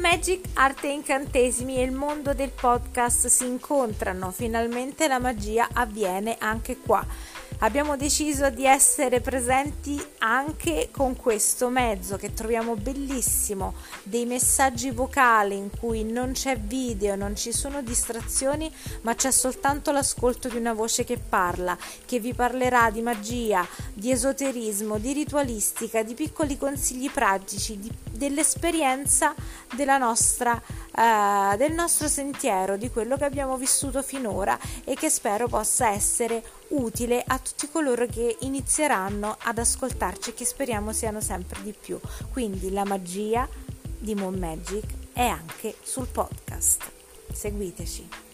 Magic, arte e incantesimi e il mondo del podcast si incontrano, finalmente la magia avviene anche qua. Abbiamo deciso di essere presenti anche con questo mezzo che troviamo bellissimo, dei messaggi vocali in cui non c'è video, non ci sono distrazioni, ma c'è soltanto l'ascolto di una voce che parla, che vi parlerà di magia, di esoterismo, di ritualistica, di piccoli consigli pratici, di, dell'esperienza della nostra eh, del nostro sentiero, di quello che abbiamo vissuto finora e che spero possa essere utile a tutti coloro che inizieranno ad ascoltarci e che speriamo siano sempre di più. Quindi la magia di Moon Magic è anche sul podcast. Seguiteci.